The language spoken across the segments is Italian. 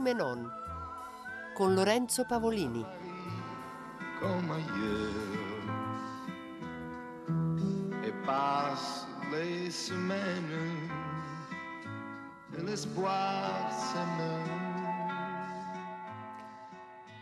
Simenon con Lorenzo Pavolini. Comme ailleurs. Et passent les semaines et l'espoir s'émeut.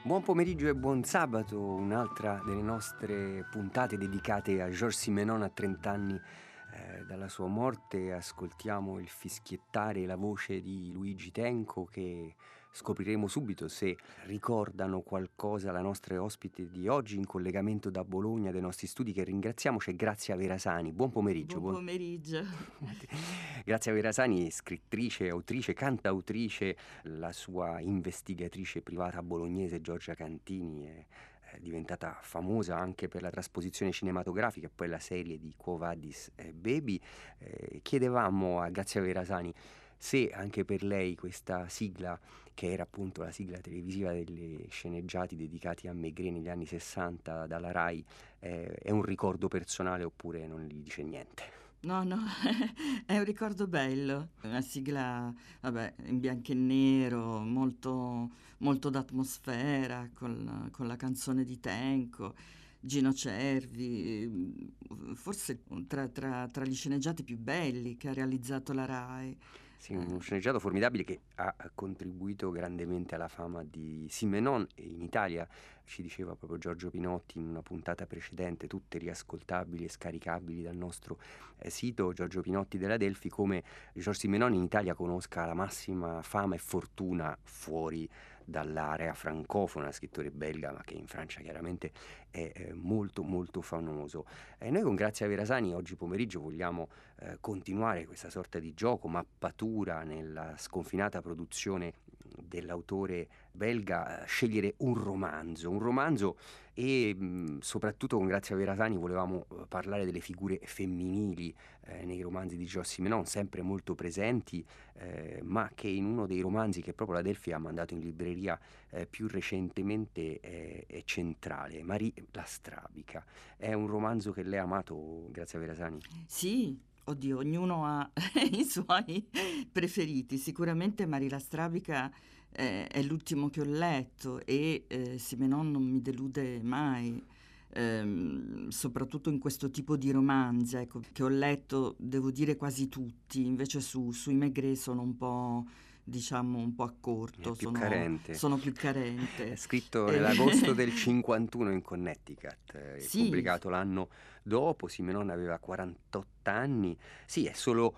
Buon pomeriggio e buon sabato, un'altra delle nostre puntate dedicate a Georges Simenon a 30 anni eh, dalla sua morte. Ascoltiamo il fischiettare e la voce di Luigi Tenco che scopriremo subito se ricordano qualcosa la nostra ospite di oggi in collegamento da Bologna dei nostri studi che ringraziamo c'è Grazia Verasani. Buon pomeriggio. Buon pomeriggio. Grazia Verasani, scrittrice, autrice, cantautrice, la sua investigatrice privata bolognese Giorgia Cantini è diventata famosa anche per la trasposizione cinematografica e poi la serie di Quo Vadis Baby. Eh, chiedevamo a Grazia Verasani se anche per lei questa sigla, che era appunto la sigla televisiva delle sceneggiati dedicati a Maigret negli anni 60 dalla RAI, eh, è un ricordo personale oppure non gli dice niente? No, no, è un ricordo bello, una sigla, vabbè, in bianco e nero, molto, molto d'atmosfera, con, con la canzone di Tenco. Gino Cervi, forse tra, tra, tra, gli sceneggiati più belli che ha realizzato la RAI. Sì, uno sceneggiato formidabile che ha contribuito grandemente alla fama di Simenon e in Italia ci diceva proprio Giorgio Pinotti in una puntata precedente, tutte riascoltabili e scaricabili dal nostro eh, sito Giorgio Pinotti della Delfi, come Giorgio Simenon in Italia conosca la massima fama e fortuna fuori dall'area francofona, scrittore belga, ma che in Francia chiaramente è eh, molto molto famoso. E noi con Grazia Verasani oggi pomeriggio vogliamo eh, continuare questa sorta di gioco, mappatura nella sconfinata produzione dell'autore belga, eh, scegliere un romanzo, un romanzo e mh, soprattutto con Grazia Verasani volevamo eh, parlare delle figure femminili eh, nei romanzi di Joss Simenon, sempre molto presenti, eh, ma che in uno dei romanzi che proprio la Delphi ha mandato in libreria eh, più recentemente è centrale, Marie la Strabica. È un romanzo che lei ha amato, Grazia Verasani? Sì, oddio, ognuno ha i suoi preferiti. Sicuramente Marila Strabica eh, è l'ultimo che ho letto e eh, Simenon non mi delude mai. Ehm, soprattutto in questo tipo di romanzi ecco, che ho letto, devo dire quasi tutti, invece su, sui Maigret sono un po' diciamo un po' a corto, più sono, carente. sono più carente. È scritto nell'agosto del 51 in Connecticut, eh, Sì. pubblicato l'anno dopo, Simenon aveva 48 anni, sì è solo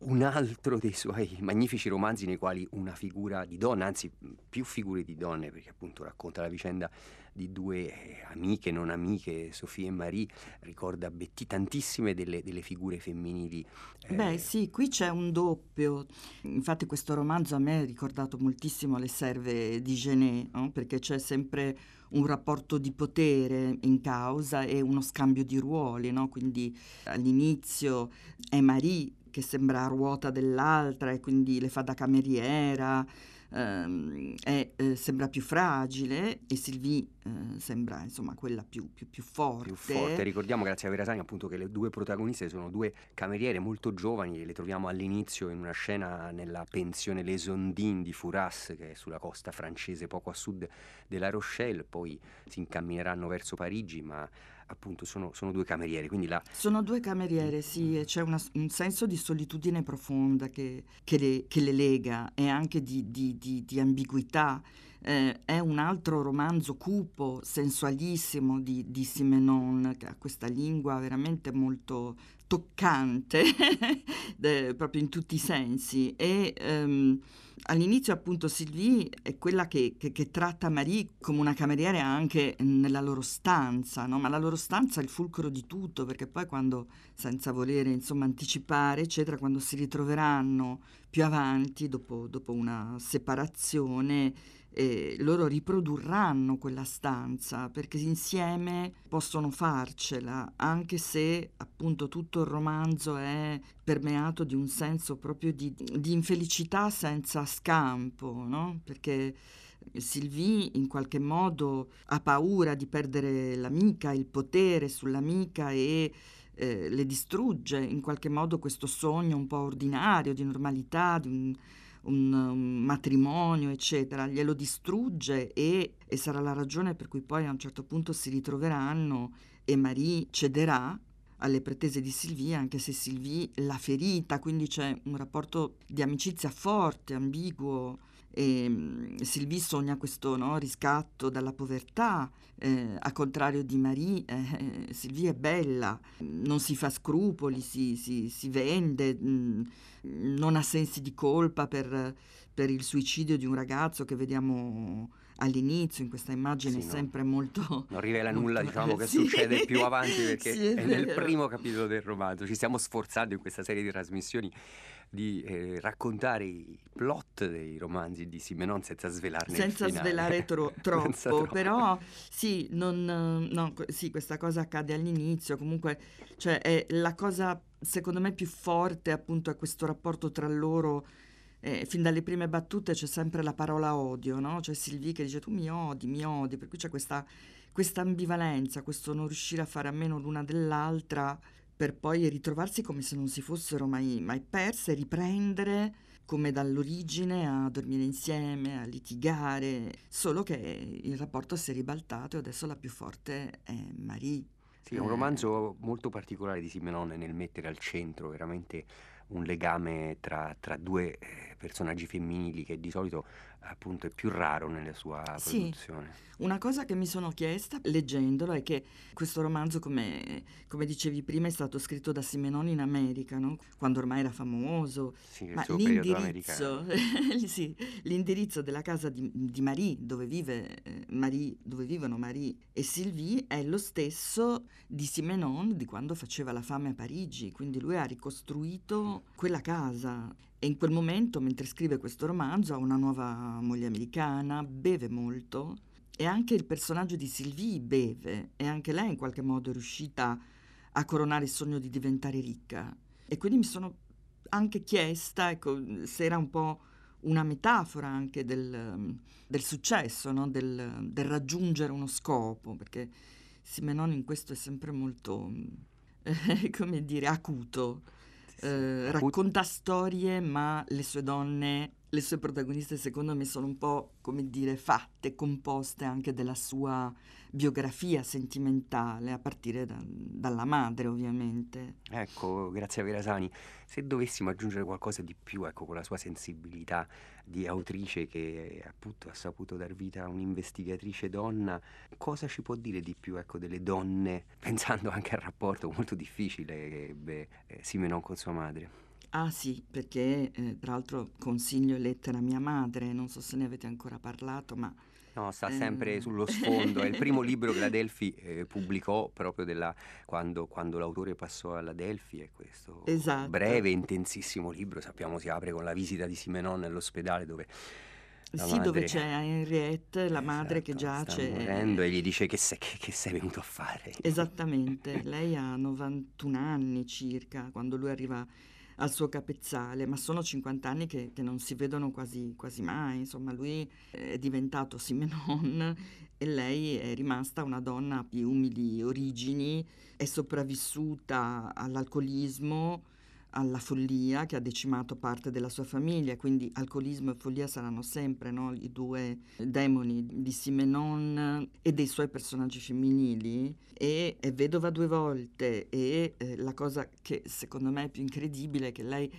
un altro dei suoi magnifici romanzi nei quali una figura di donna, anzi più figure di donne, perché appunto racconta la vicenda di due eh, amiche, non amiche, Sofia e Marie, ricorda Betty tantissime delle, delle figure femminili. eh, Beh sì, qui c'è un doppio. Infatti questo romanzo a me ha ricordato moltissimo Le serve di Genet, no? perché c'è sempre un rapporto di potere in causa e uno scambio di ruoli, no? quindi all'inizio è Marie che sembra a ruota dell'altra e quindi le fa da cameriera, ehm, è, eh, sembra più fragile e Sylvie eh, sembra insomma quella più, più, più forte. più forte. Ricordiamo, grazie a Verasani, appunto che le due protagoniste sono due cameriere molto giovani, le troviamo all'inizio in una scena nella pensione Les Ondines di Furas, che è sulla costa francese, poco a sud della Rochelle, poi si incammineranno verso Parigi, ma appunto sono, sono due cameriere, quindi la, Sono due cameriere, sì, e c'è una- un senso di solitudine profonda che, che le, che le lega e anche di, di- di- di ambiguità. Eh, è un altro romanzo cupo, sensualissimo di, di Simenon, che ha questa lingua veramente molto toccante, de- proprio in tutti i sensi. E ehm, all'inizio appunto Sylvie è quella che, che- che tratta Marie come una cameriera anche nella loro stanza, no? ma la loro stanza è il fulcro di tutto, perché poi quando, senza volere insomma anticipare, eccetera, quando si ritroveranno più avanti, dopo, dopo una separazione, eh, loro riprodurranno quella stanza perché insieme possono farcela, anche se appunto tutto il romanzo è permeato di un senso proprio di, di infelicità senza scampo, no? Perché Sylvie in qualche modo ha paura di perdere l'amica, il potere sull'amica e eh, le distrugge in qualche modo questo sogno un po' ordinario di normalità, di un, un, un matrimonio, eccetera, glielo distrugge e, e sarà la ragione per cui poi a un certo punto si ritroveranno e Marie cederà alle pretese di Sylvie, anche se Sylvie l'ha ferita, quindi c'è un rapporto di amicizia forte, ambiguo. E, um, Sylvie sogna questo no, riscatto dalla povertà, eh, a contrario di Marie, eh, Sylvie è bella, non si fa scrupoli, si, si, si vende, mh, mm, non ha sensi di colpa per, per, il suicidio di un ragazzo che vediamo all'inizio in questa immagine Sì, no. sempre molto... Non rivela molto- nulla, diciamo, che Sì. succede più avanti perché Sì, è nel vero. primo capitolo del romanzo. Ci stiamo sforzando in questa serie di trasmissioni di eh, raccontare i plot dei romanzi di Simenon senza svelarne senza svelare tro- Senza troppo, però sì, non, no, sì, questa cosa accade all'inizio, comunque cioè, è la cosa secondo me più forte appunto è questo rapporto tra loro, eh, fin dalle prime battute c'è sempre la parola odio, no? C'è Sylvie che dice tu mi odi, mi odi, per cui c'è questa, questa ambivalenza, questo non riuscire a fare a meno l'una dell'altra per poi ritrovarsi come se non si fossero mai, mai perse, riprendere come dall'origine a dormire insieme, a litigare, solo che il rapporto si è ribaltato e adesso la più forte è Marie. Sì, è un Eh, romanzo molto particolare di Simenon nel mettere al centro veramente un legame tra, tra due eh, personaggi femminili che di solito appunto è più raro nella sua Sì. produzione. Una cosa che mi sono chiesta leggendolo è che questo romanzo, come, come dicevi prima, è stato scritto da Simenon in America, no? quando ormai era famoso, Sì, il Ma suo periodo l'indirizzo, americano. sì, l'indirizzo della casa di, di Marie, dove, vive, eh, Marie, dove vivono Marie e Sylvie, è lo stesso di Simenon di quando faceva la fame a Parigi, quindi lui ha ricostruito quella casa. E in quel momento, mentre scrive questo romanzo, ha una nuova moglie americana, beve molto e anche il personaggio di Sylvie beve e anche lei in qualche modo è riuscita a coronare il sogno di diventare ricca. E quindi mi sono anche chiesta ecco, se era un po' una metafora anche del, del successo, no? del, del raggiungere uno scopo, perché Simenon in questo è sempre molto, eh, come dire, acuto. Eh, racconta storie, ma le sue donne, le sue protagoniste, secondo me, sono un po', come dire, fatte, composte anche della sua biografia sentimentale, a partire da- dalla madre, ovviamente. Ecco, grazie a Verasani. Se dovessimo aggiungere qualcosa di più, ecco, con la sua sensibilità di autrice che appunto ha saputo dar vita a un'investigatrice donna, cosa ci può dire di più, ecco, delle donne, pensando anche al rapporto molto difficile che ebbe eh, Simenon con sua madre? Ah sì, perché eh, tra l'altro consiglio lettera a mia madre, non so se ne avete ancora parlato, ma No, sta Eh. sempre sullo sfondo. È il primo libro che la Delphi eh, pubblicò proprio della- quando, quando l'autore passò alla Delphi. E questo Esatto. breve, intensissimo libro, sappiamo, si apre con la visita di Simenon nell'ospedale dove la sì, dove madre- c'è Henriette, la madre che Esatto, giace. Sta morendo e gli dice che, sei- che- che sei venuto a fare. Esattamente, lei ha 91 anni circa quando lui arriva al suo capezzale, ma sono 50 anni che, che non si vedono quasi, quasi mai, insomma lui è diventato Simenon e lei è rimasta una donna di umili origini, è sopravvissuta all'alcolismo, alla follia che ha decimato parte della sua famiglia, quindi alcolismo e follia saranno sempre no, i due demoni di Simenon e dei suoi personaggi femminili. E è vedova due volte e eh, la cosa che secondo me è più incredibile è che lei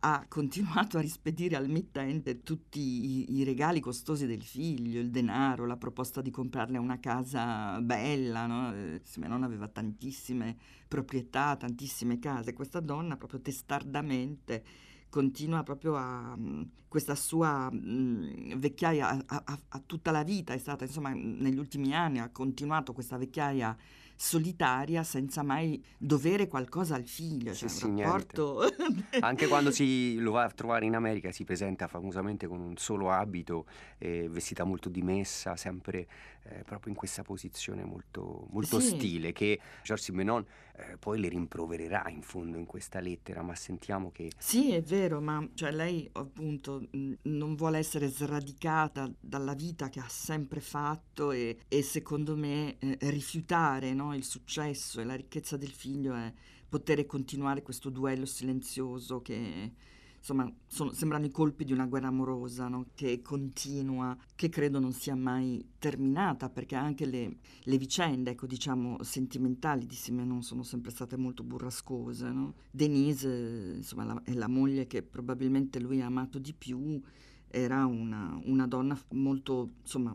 ha continuato a rispedire al mittente tutti i, i regali costosi del figlio, il denaro, la proposta di comprarle una casa bella, no? Eh, Simenon aveva tantissime proprietà, tantissime case. Questa donna proprio testardamente continua proprio a mm, questa sua mm, vecchiaia a, a- a tutta la vita è stata insomma negli ultimi anni ha continuato questa vecchiaia solitaria senza mai dovere qualcosa al figlio Sì, cioè sì, un niente. rapporto Anche quando si lo va a trovare in America si presenta famosamente con un solo abito, eh, vestita molto dimessa, sempre eh, proprio in questa posizione molto, molto Sì. ostile che Georges Simenon eh, poi le rimprovererà in fondo in questa lettera, ma sentiamo che Sì, è vero, ma cioè, lei appunto mh, non vuole essere sradicata dalla vita che ha sempre fatto e, e secondo me eh, rifiutare no, il successo e la ricchezza del figlio è poter continuare questo duello silenzioso che insomma, sono, sembrano i colpi di una guerra amorosa no? che continua, che credo non sia mai terminata, perché anche le, le vicende, ecco, diciamo, sentimentali di Simenon sono sempre state molto burrascose. No? Denise, insomma, la, è la moglie che probabilmente lui ha amato di più, era una, una donna molto, insomma,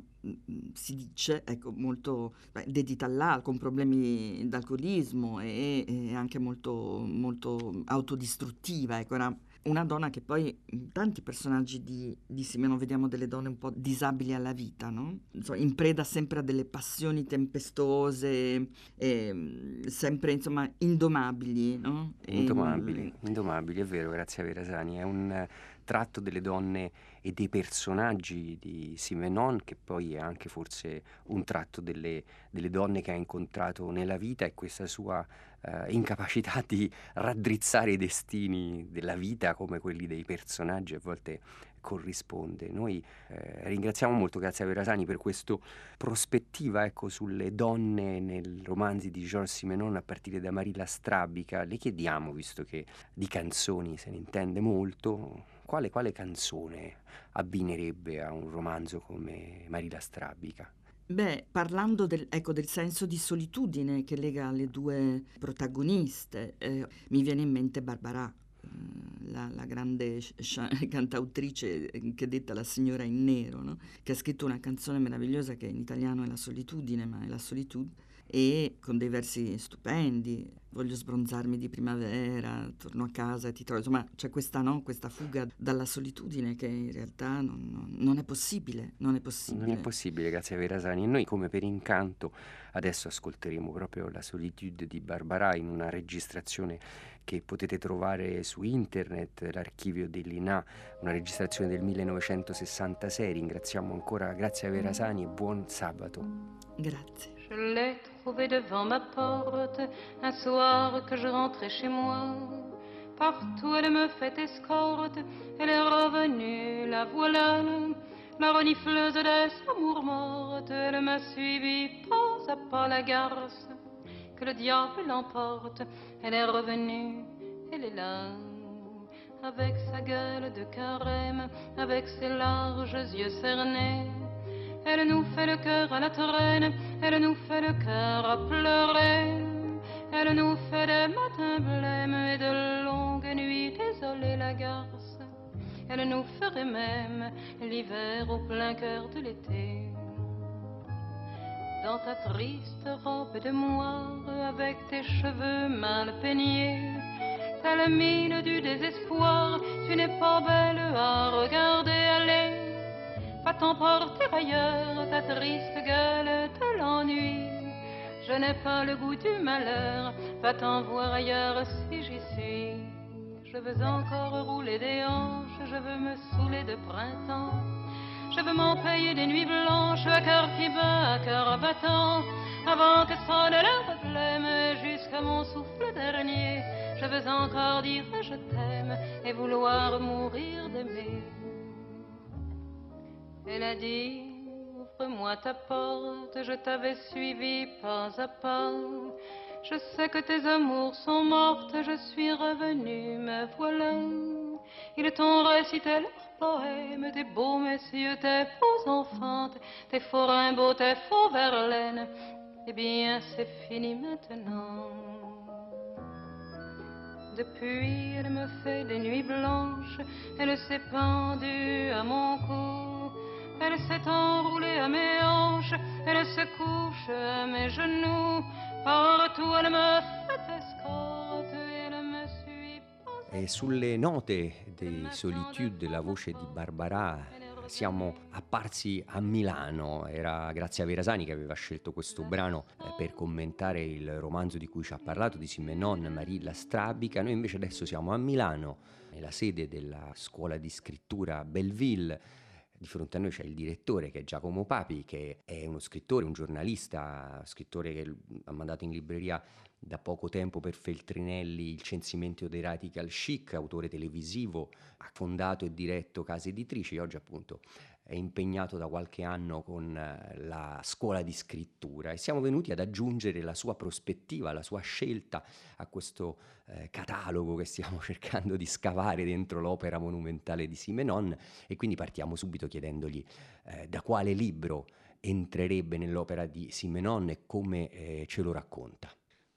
si dice, ecco, molto beh, dedita all'alcol, con problemi d'alcolismo e, e anche molto, molto autodistruttiva, ecco, era una donna che poi in tanti personaggi di, di Simenon vediamo delle donne un po' disabili alla vita, no? insomma, in preda sempre a delle passioni tempestose, e, sempre insomma indomabili. No? Indomabili, e, indomabili, è vero, grazie a Verasani, è un tratto delle donne e dei personaggi di Simenon, che poi è anche forse un tratto delle, delle donne che ha incontrato nella vita e questa sua eh, incapacità di raddrizzare i destini della vita come quelli dei personaggi a volte corrisponde. Noi eh, ringraziamo molto Grazia Verasani per questa prospettiva ecco, sulle donne nei romanzi di Georges Simenon a partire da Marilla Strabica. Le chiediamo, visto che di canzoni se ne intende molto, quale, quale canzone abbinerebbe a un romanzo come Marilla Strabica? Beh, parlando del, ecco, del, senso di solitudine che lega le due protagoniste, eh, mi viene in mente Barbara, eh, la, la, grande sh- cantautrice eh, che è detta la signora in nero, no? che ha scritto una canzone meravigliosa che in italiano è La solitudine, ma è la solitudine, e con dei versi stupendi, voglio sbronzarmi di primavera, torno a casa e ti trovo, insomma c'è questa, no? questa fuga dalla solitudine che in realtà non, non, non, è possibile, non è possibile. Non è possibile, grazie a Verasani. E noi come per incanto adesso ascolteremo proprio la solitude di Barbara in una registrazione che potete trovare su internet, l'archivio dell'INA, una registrazione del 1966. Ringraziamo ancora, grazie a Verasani e buon sabato. Grazie. Je devant ma porte un soir que je rentrais chez moi. Partout elle me fait escorte, elle est revenue, la voilà, la renifleuse de sa morte. Elle m'a suivi pas à pas la garce, que le diable l'emporte. Elle est revenue, elle est là, avec sa gueule de carême, avec ses larges yeux cernés. Elle nous fait le cœur à la traîne, elle nous fait le cœur à pleurer. Elle nous fait des matins blêmes et de longues nuits désolées la garce. Elle nous ferait même l'hiver au plein cœur de l'été. Dans ta triste robe de moire, avec tes cheveux mal peignés, telle mine du désespoir, tu n'es pas belle à regarder aller. Va t'emporter ailleurs, ta triste gueule de l'ennui. Je n'ai pas le goût du malheur, va t'en voir ailleurs si j'y suis. Je veux encore rouler des hanches, je veux me saouler de printemps. Je veux m'en payer des nuits blanches, à cœur qui bat, à cœur battant. Avant que sonne le problème, jusqu'à mon souffle dernier. Je veux encore dire je t'aime et vouloir mourir d'aimer. Elle a dit, ouvre-moi ta porte, je t'avais suivi pas à pas. Je sais que tes amours sont mortes, je suis revenue, me voilà. Ils t'ont récité leurs poèmes, tes beaux messieurs, tes beaux enfants, tes faux rimbaud, tes faux verlaines. Eh bien, c'est fini maintenant. Depuis, elle me fait des nuits blanches, elle s'est pendue à mon cou. Elle s'est enroulée à mes hanches, elle se couche à mes genoux. Partout elle me fait escorte, elle me suit. E sulle note dei Solitude, la voce di Barbara, siamo apparsi a Milano. Era grazie a Verasani che aveva scelto questo brano eh, per commentare il romanzo di cui ci ha parlato, di Simenon Marilla Strabica. Noi invece adesso siamo a Milano, nella sede della scuola di scrittura Belleville di fronte a noi c'è il direttore che è Giacomo Papi, che è uno scrittore, un giornalista, scrittore che ha mandato in libreria da poco tempo per Feltrinelli il censimento dei radical chic, autore televisivo, ha fondato e diretto case editrici, oggi appunto è impegnato da qualche anno con eh, la scuola di scrittura e siamo venuti ad aggiungere la sua prospettiva, la sua scelta a questo eh, catalogo che stiamo cercando di scavare dentro l'opera monumentale di Simenon e quindi partiamo subito chiedendogli eh, da quale libro entrerebbe nell'opera di Simenon e come eh, ce lo racconta.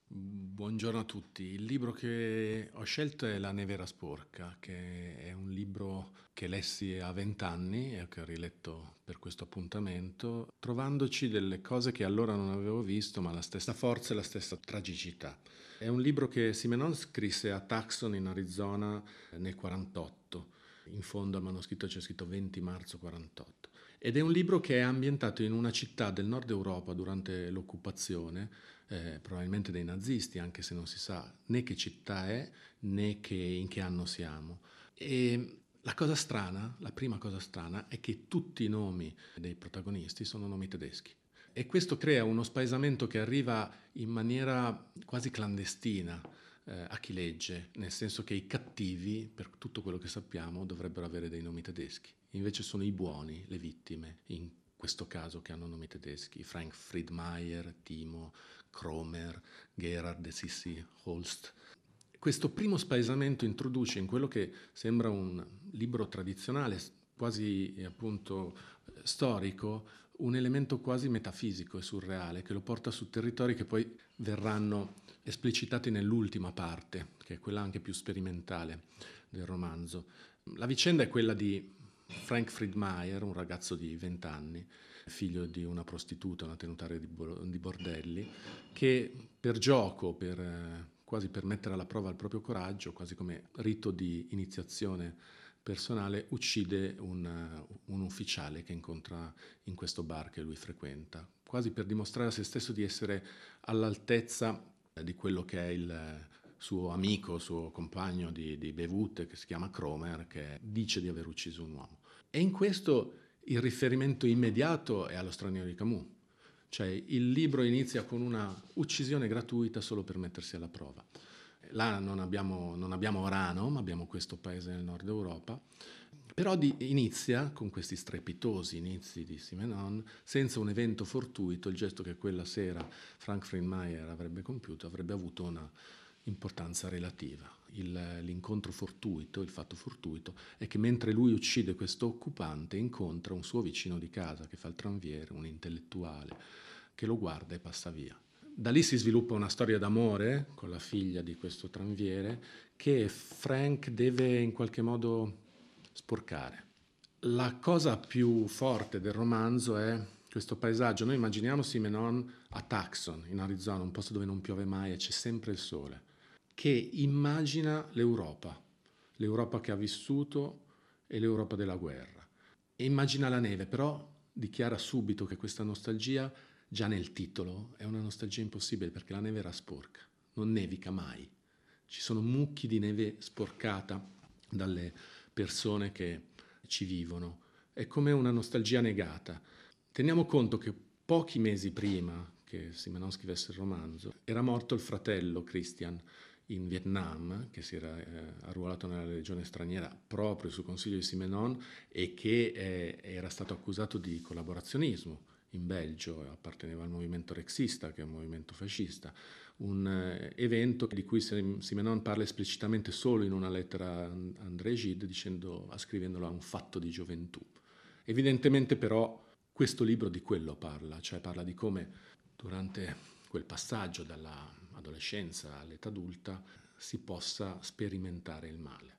Buongiorno a tutti. Il libro che ho scelto è La neve era sporca, che è un libro che lessi a vent'anni e che ho riletto per questo appuntamento, trovandoci delle cose che allora non avevo visto, ma la stessa forza e la stessa tragicità. È un libro che Simenon scrisse a Tucson in Arizona nel 48. In fondo al manoscritto c'è scritto 20 marzo 48. Ed è un libro che è ambientato in una città del nord Europa durante l'occupazione, eh, probabilmente dai nazisti, anche se non si sa né che città è né che, in che anno siamo. E la cosa strana, la prima cosa strana, è che tutti i nomi dei protagonisti sono nomi tedeschi. E questo crea uno spaesamento che arriva in maniera quasi clandestina eh, a chi legge, nel senso che i cattivi, per tutto quello che sappiamo, dovrebbero avere dei nomi tedeschi. Invece sono i buoni, le vittime, in questo caso che hanno nomi tedeschi, Frank Friedmeier, Timo, Kromer, Gerhard e Sissi Holst. Questo primo spaesamento introduce in quello che sembra un libro tradizionale, quasi appunto storico, un elemento quasi metafisico e surreale che lo porta su territori che poi verranno esplicitati nell'ultima parte, che è quella anche più sperimentale del romanzo. La vicenda è quella di Frank Friedmeier, un ragazzo di 20 anni, figlio di una prostituta, una tenutaria di, bordelli, che per gioco, per, quasi per mettere alla prova il proprio coraggio, quasi come rito di iniziazione personale, uccide un, un ufficiale che incontra in questo bar che lui frequenta, quasi per dimostrare a se stesso di essere all'altezza di quello che è il suo amico, suo compagno di, di bevute che si chiama Cromer, che dice di aver ucciso un uomo. E in questo il riferimento immediato è allo straniero di Camus. Cioè il libro inizia con una uccisione gratuita solo per mettersi alla prova. Là non abbiamo, non abbiamo Orano, ma abbiamo questo paese nel nord Europa, però di, inizia con questi strepitosi inizi di Simenon, senza un evento fortuito, il gesto che quella sera Frank Friedmeier avrebbe compiuto avrebbe avuto una importanza relativa. Il, l'incontro fortuito, il fatto fortuito, è che mentre lui uccide questo occupante incontra un suo vicino di casa che fa il tranviere, un intellettuale, che lo guarda e passa via. Da lì si sviluppa una storia d'amore con la figlia di questo tranviere che Frank deve in qualche modo sporcare. La cosa più forte del romanzo è questo paesaggio. Noi immaginiamo Simenon a Tucson, in Arizona, un posto dove non piove mai e c'è sempre il sole che immagina l'Europa, l'Europa che ha vissuto e l'Europa della guerra. E immagina la neve, però dichiara subito che questa nostalgia, già nel titolo, è una nostalgia impossibile perché la neve era sporca, non nevica mai. Ci sono mucchi di neve sporcata dalle persone che ci vivono. È come una nostalgia negata. Teniamo conto che pochi mesi prima che Simenon scrivesse il romanzo, era morto il fratello Christian, in Vietnam, che si era eh, arruolato nella legione straniera proprio su consiglio di Simenon e che eh, era stato accusato di collaborazionismo in Belgio, apparteneva al movimento rexista, che è un movimento fascista, un eh, evento di cui Simenon parla esplicitamente solo in una lettera a André Gide, dicendo, ascrivendolo a un fatto di gioventù. Evidentemente però questo libro di quello parla, cioè parla di come durante quel passaggio dalla adolescenza all'età adulta si possa sperimentare il male.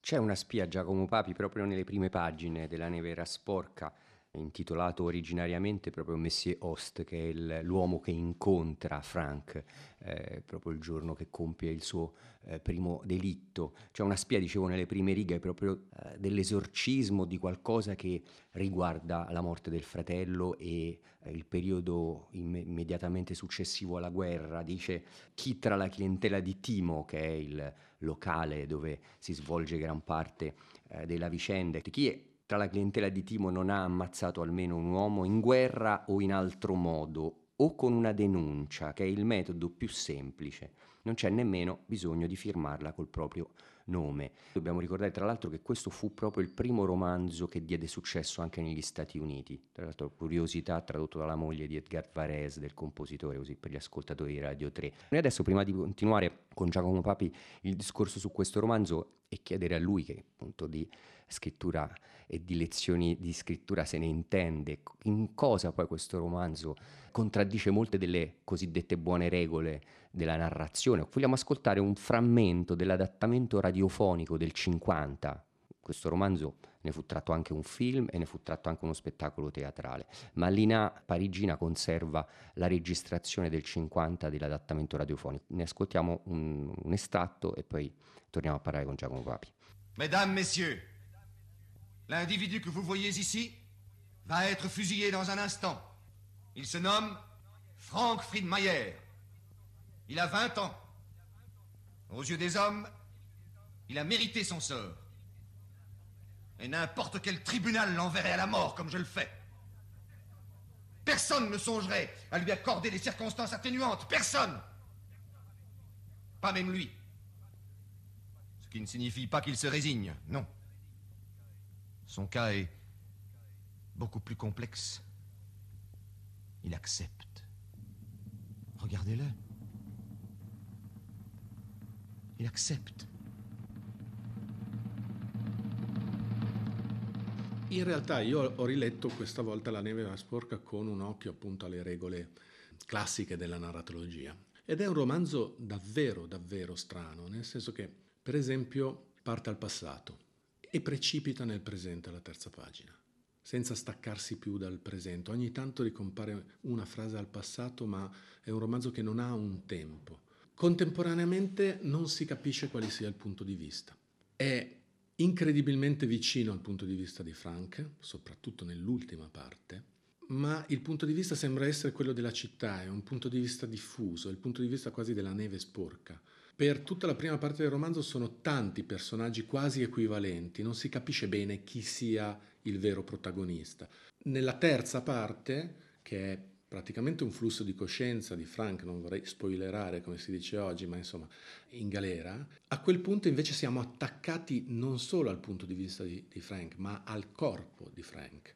C'è una spia Giacomo Papi proprio nelle prime pagine della Nevera Sporca intitolato originariamente proprio Monsieur Host, che è il, l'uomo che incontra Frank eh, proprio il giorno che compie il suo eh, primo delitto. C'è una spia, dicevo, nelle prime righe proprio eh, dell'esorcismo di qualcosa che riguarda la morte del fratello e eh, il periodo imme- immediatamente successivo alla guerra. Dice chi tra la clientela di Timo, che è il locale dove si svolge gran parte eh, della vicenda, chi è tra la clientela di Timo non ha ammazzato almeno un uomo in guerra o in altro modo, o con una denuncia, che è il metodo più semplice. Non c'è nemmeno bisogno di firmarla col proprio nome. Dobbiamo ricordare tra l'altro che questo fu proprio il primo romanzo che diede successo anche negli Stati Uniti, tra l'altro curiosità tradotto dalla moglie di Edgar Varese, del compositore, così per gli ascoltatori di Radio 3. Noi adesso prima di continuare con Giacomo Papi il discorso su questo romanzo e chiedere a lui che appunto di scrittura e di lezioni di scrittura se ne intende, in cosa poi questo romanzo contraddice molte delle cosiddette buone regole della narrazione. Vogliamo ascoltare un frammento dell'adattamento radiofonico del 50. Questo romanzo ne fu tratto anche un film e ne fu tratto anche uno spettacolo teatrale, ma l'INA parigina conserva la registrazione del 50 dell'adattamento radiofonico. Ne ascoltiamo un, un estratto e poi torniamo a parlare con Giacomo Papi. Mesdames, Messieurs, l'individu que vous voyez ici va être fusillé dans un instant. Il se nomme Frank Friedmayer. Il a 20 ans. Aux yeux des hommes, il a mérité son sort. Et n'importe quel tribunal l'enverrait à la mort comme je le fais. Personne ne songerait à lui accorder des circonstances atténuantes. Personne. Pas même lui. Ce qui ne signifie pas qu'il se résigne, non. Son cas est beaucoup plus complexe. Il accepte. Regardez-le. Il accepte. In realtà io ho riletto questa volta La neve era sporca con un occhio appunto alle regole classiche della narratologia. Ed è un romanzo davvero, davvero strano, nel senso che, per esempio, parte al passato e precipita nel presente alla terza pagina, senza staccarsi più dal presente. Ogni tanto ricompare una frase al passato, ma è un romanzo che non ha un tempo. Contemporaneamente non si capisce quale sia il punto di vista. È incredibilmente vicino al punto di vista di Frank, soprattutto nell'ultima parte, ma il punto di vista sembra essere quello della città, è un punto di vista diffuso, è il punto di vista quasi della neve sporca. Per tutta la prima parte del romanzo sono tanti personaggi quasi equivalenti, non si capisce bene chi sia il vero protagonista. Nella terza parte, che è praticamente un flusso di coscienza di Frank, non vorrei spoilerare come si dice oggi, ma insomma in galera, a quel punto invece siamo attaccati non solo al punto di vista di, di Frank, ma al corpo di Frank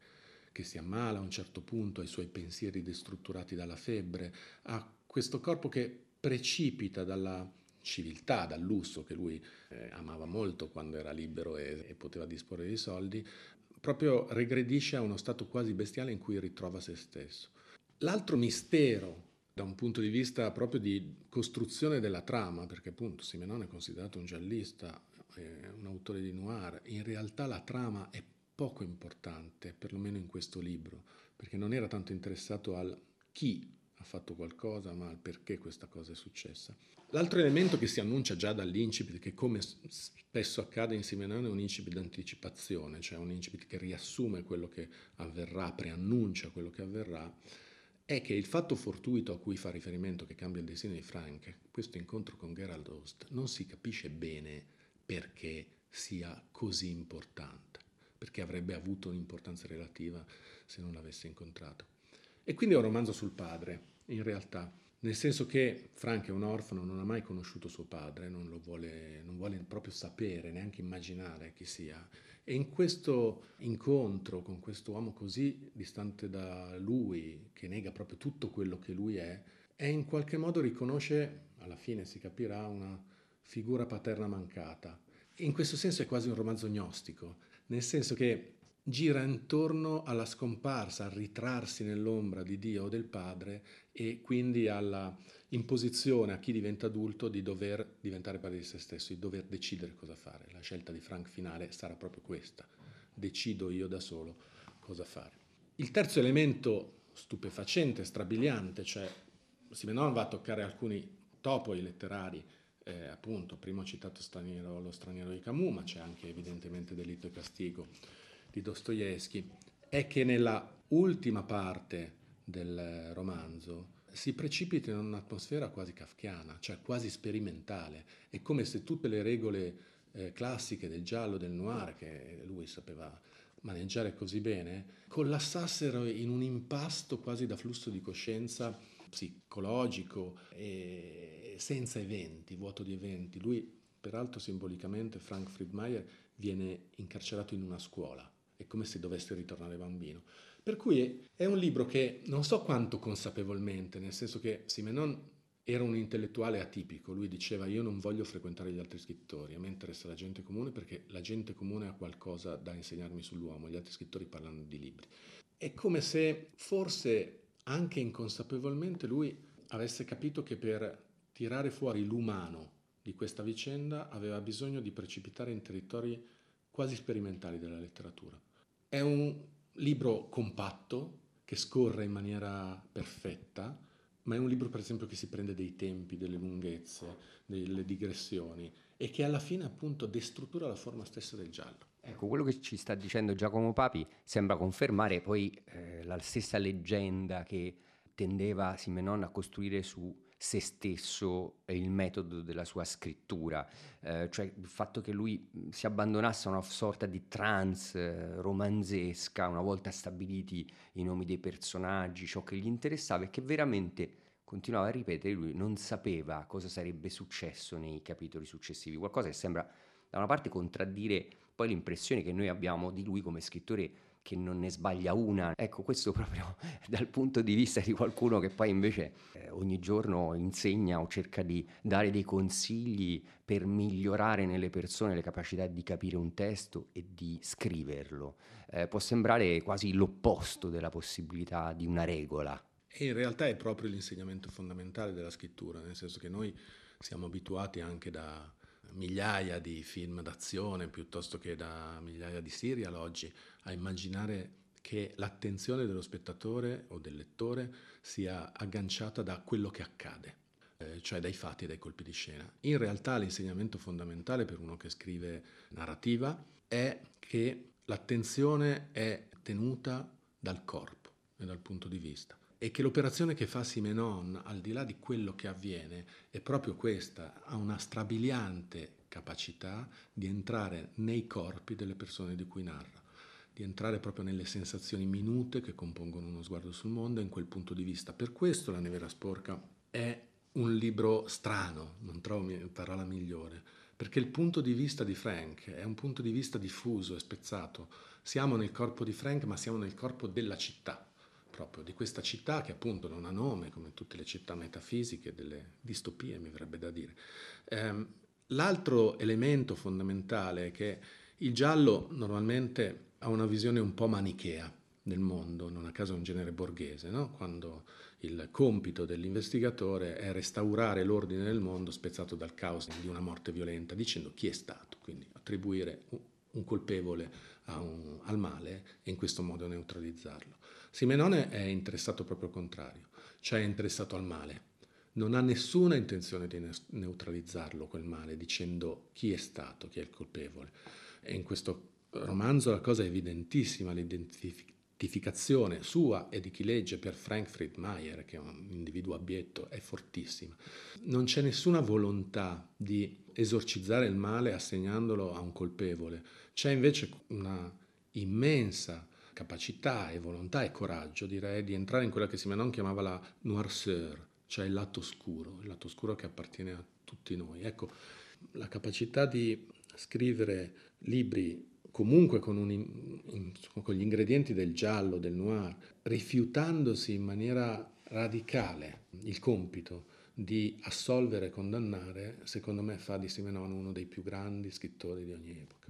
che si ammala a un certo punto ai suoi pensieri destrutturati dalla febbre, a questo corpo che precipita dalla civiltà, dal lusso che lui eh, amava molto quando era libero e, e poteva disporre di soldi, proprio regredisce a uno stato quasi bestiale in cui ritrova se stesso. L'altro mistero da un punto di vista proprio di costruzione della trama, perché appunto Simenon è considerato un giallista, un autore di noir, in realtà la trama è poco importante, perlomeno in questo libro, perché non era tanto interessato al chi ha fatto qualcosa, ma al perché questa cosa è successa. L'altro elemento che si annuncia già dall'incipit, che come spesso accade in Simenon è un incipit d'anticipazione, cioè un incipit che riassume quello che avverrà, preannuncia quello che avverrà, è che il fatto fortuito a cui fa riferimento che cambia il destino di Frank, questo incontro con Gerald Host, non si capisce bene perché sia così importante perché avrebbe avuto un'importanza relativa se non l'avesse incontrato. E quindi è un romanzo sul padre, in realtà, nel senso che Frank è un orfano, non ha mai conosciuto suo padre, non lo vuole, non vuole proprio sapere, neanche immaginare chi sia. E in questo incontro con questo uomo così distante da lui, che nega proprio tutto quello che lui è, è in qualche modo riconosce, alla fine si capirà, una figura paterna mancata. In questo senso è quasi un romanzo gnostico, nel senso che gira intorno alla scomparsa, al ritrarsi nell'ombra di Dio o del Padre e quindi alla imposizione a chi diventa adulto di dover diventare padre di se stesso, di dover decidere cosa fare. La scelta di Frank finale sarà proprio questa, decido io da solo cosa fare. Il terzo elemento stupefacente, strabiliante, cioè Simenon va a toccare alcuni topoi letterari eh, appunto, prima ho citato straniero, Lo straniero di Camus, ma c'è anche evidentemente Delitto e Castigo di Dostoevsky, è che nella ultima parte del romanzo si precipita in un'atmosfera quasi kafkiana, cioè quasi sperimentale. È come se tutte le regole eh, classiche del giallo, del noir, che lui sapeva maneggiare così bene, collassassero in un impasto quasi da flusso di coscienza psicologico e senza eventi, vuoto di eventi. Lui Peraltro simbolicamente Frank Friedmeier viene incarcerato in una scuola, è come se dovesse ritornare bambino. Per cui è un libro che non so quanto consapevolmente, nel senso che Simenon era un intellettuale atipico, lui diceva io non voglio frequentare gli altri scrittori, a me interessa la gente comune perché la gente comune ha qualcosa da insegnarmi sull'uomo, gli altri scrittori parlano di libri. È come se forse anche inconsapevolmente lui avesse capito che per tirare fuori l'umano di questa vicenda aveva bisogno di precipitare in territori quasi sperimentali della letteratura. È un libro compatto che scorre in maniera perfetta, ma è un libro per esempio che si prende dei tempi, delle lunghezze, delle digressioni e che alla fine appunto destruttura la forma stessa del giallo. Ecco, quello che ci sta dicendo Giacomo Papi sembra confermare poi eh, la stessa leggenda che tendeva Simenon a costruire su se stesso e il metodo della sua scrittura, eh, cioè il fatto che lui si abbandonasse a una sorta di trance eh, romanzesca una volta stabiliti i nomi dei personaggi, ciò che gli interessava e che veramente continuava a ripetere, lui non sapeva cosa sarebbe successo nei capitoli successivi, qualcosa che sembra da una parte contraddire poi l'impressione che noi abbiamo di lui come scrittore che non ne sbaglia una. Ecco, questo proprio dal punto di vista di qualcuno che poi invece eh, ogni giorno insegna o cerca di dare dei consigli per migliorare nelle persone le capacità di capire un testo e di scriverlo. Eh, può sembrare quasi l'opposto della possibilità di una regola. E in realtà è proprio l'insegnamento fondamentale della scrittura, nel senso che noi siamo abituati anche da migliaia di film d'azione piuttosto che da migliaia di serial oggi a immaginare che l'attenzione dello spettatore o del lettore sia agganciata da quello che accade, eh, cioè dai fatti e dai colpi di scena. In realtà l'insegnamento fondamentale per uno che scrive narrativa è che l'attenzione è tenuta dal corpo e dal punto di vista e che l'operazione che fa Simenon, al di là di quello che avviene, è proprio questa, ha una strabiliante capacità di entrare nei corpi delle persone di cui narra, di entrare proprio nelle sensazioni minute che compongono uno sguardo sul mondo in quel punto di vista. Per questo La Nevera Sporca è un libro strano, non trovo parola migliore, perché il punto di vista di Frank è un punto di vista diffuso e spezzato. Siamo nel corpo di Frank, ma siamo nel corpo della città proprio di questa città che appunto non ha nome, come tutte le città metafisiche, delle distopie mi verrebbe da dire. Ehm, l'altro elemento fondamentale è che il giallo normalmente ha una visione un po' manichea del mondo, non a caso è un genere borghese, no? quando il compito dell'investigatore è restaurare l'ordine del mondo spezzato dal caos di una morte violenta, dicendo chi è stato, quindi attribuire un colpevole un, al male e in questo modo neutralizzarlo. Simenone è interessato proprio al contrario, cioè è interessato al male. Non ha nessuna intenzione di neutralizzarlo quel male, dicendo chi è stato, chi è il colpevole. E in questo romanzo la cosa è evidentissima, l'identificazione sua e di chi legge per Frank Friedmeier, che è un individuo abietto, è fortissima. Non c'è nessuna volontà di esorcizzare il male assegnandolo a un colpevole, c'è invece una immensa capacità e volontà e coraggio, direi, di entrare in quella che Simenon chiamava la noirceur, cioè il lato scuro, il lato scuro che appartiene a tutti noi. Ecco, la capacità di scrivere libri comunque con, un, con, gli ingredienti del giallo, del noir, rifiutandosi in maniera radicale il compito di assolvere e condannare, secondo me fa di Simenon uno dei più grandi scrittori di ogni epoca.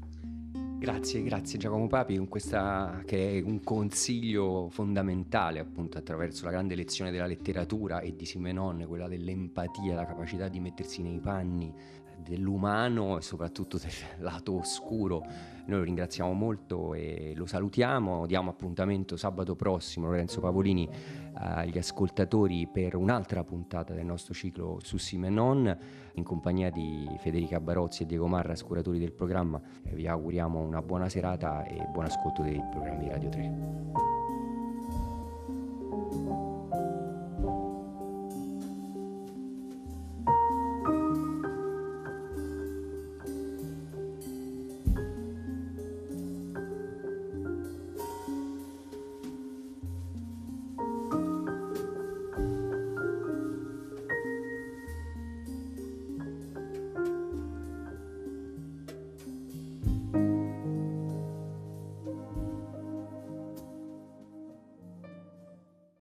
Grazie, grazie Giacomo Papi, con questa che è un consiglio fondamentale appunto attraverso la grande lezione della letteratura e di Simenon, quella dell'empatia, la capacità di mettersi nei panni dell'umano e soprattutto del lato oscuro. Noi lo ringraziamo molto e lo salutiamo, diamo appuntamento sabato prossimo Lorenzo Pavolini agli ascoltatori per un'altra puntata del nostro ciclo su Simenon in compagnia di Federica Barozzi e Diego Marra, curatori del programma. Vi auguriamo una buona serata e buon ascolto dei programmi di Radio 3.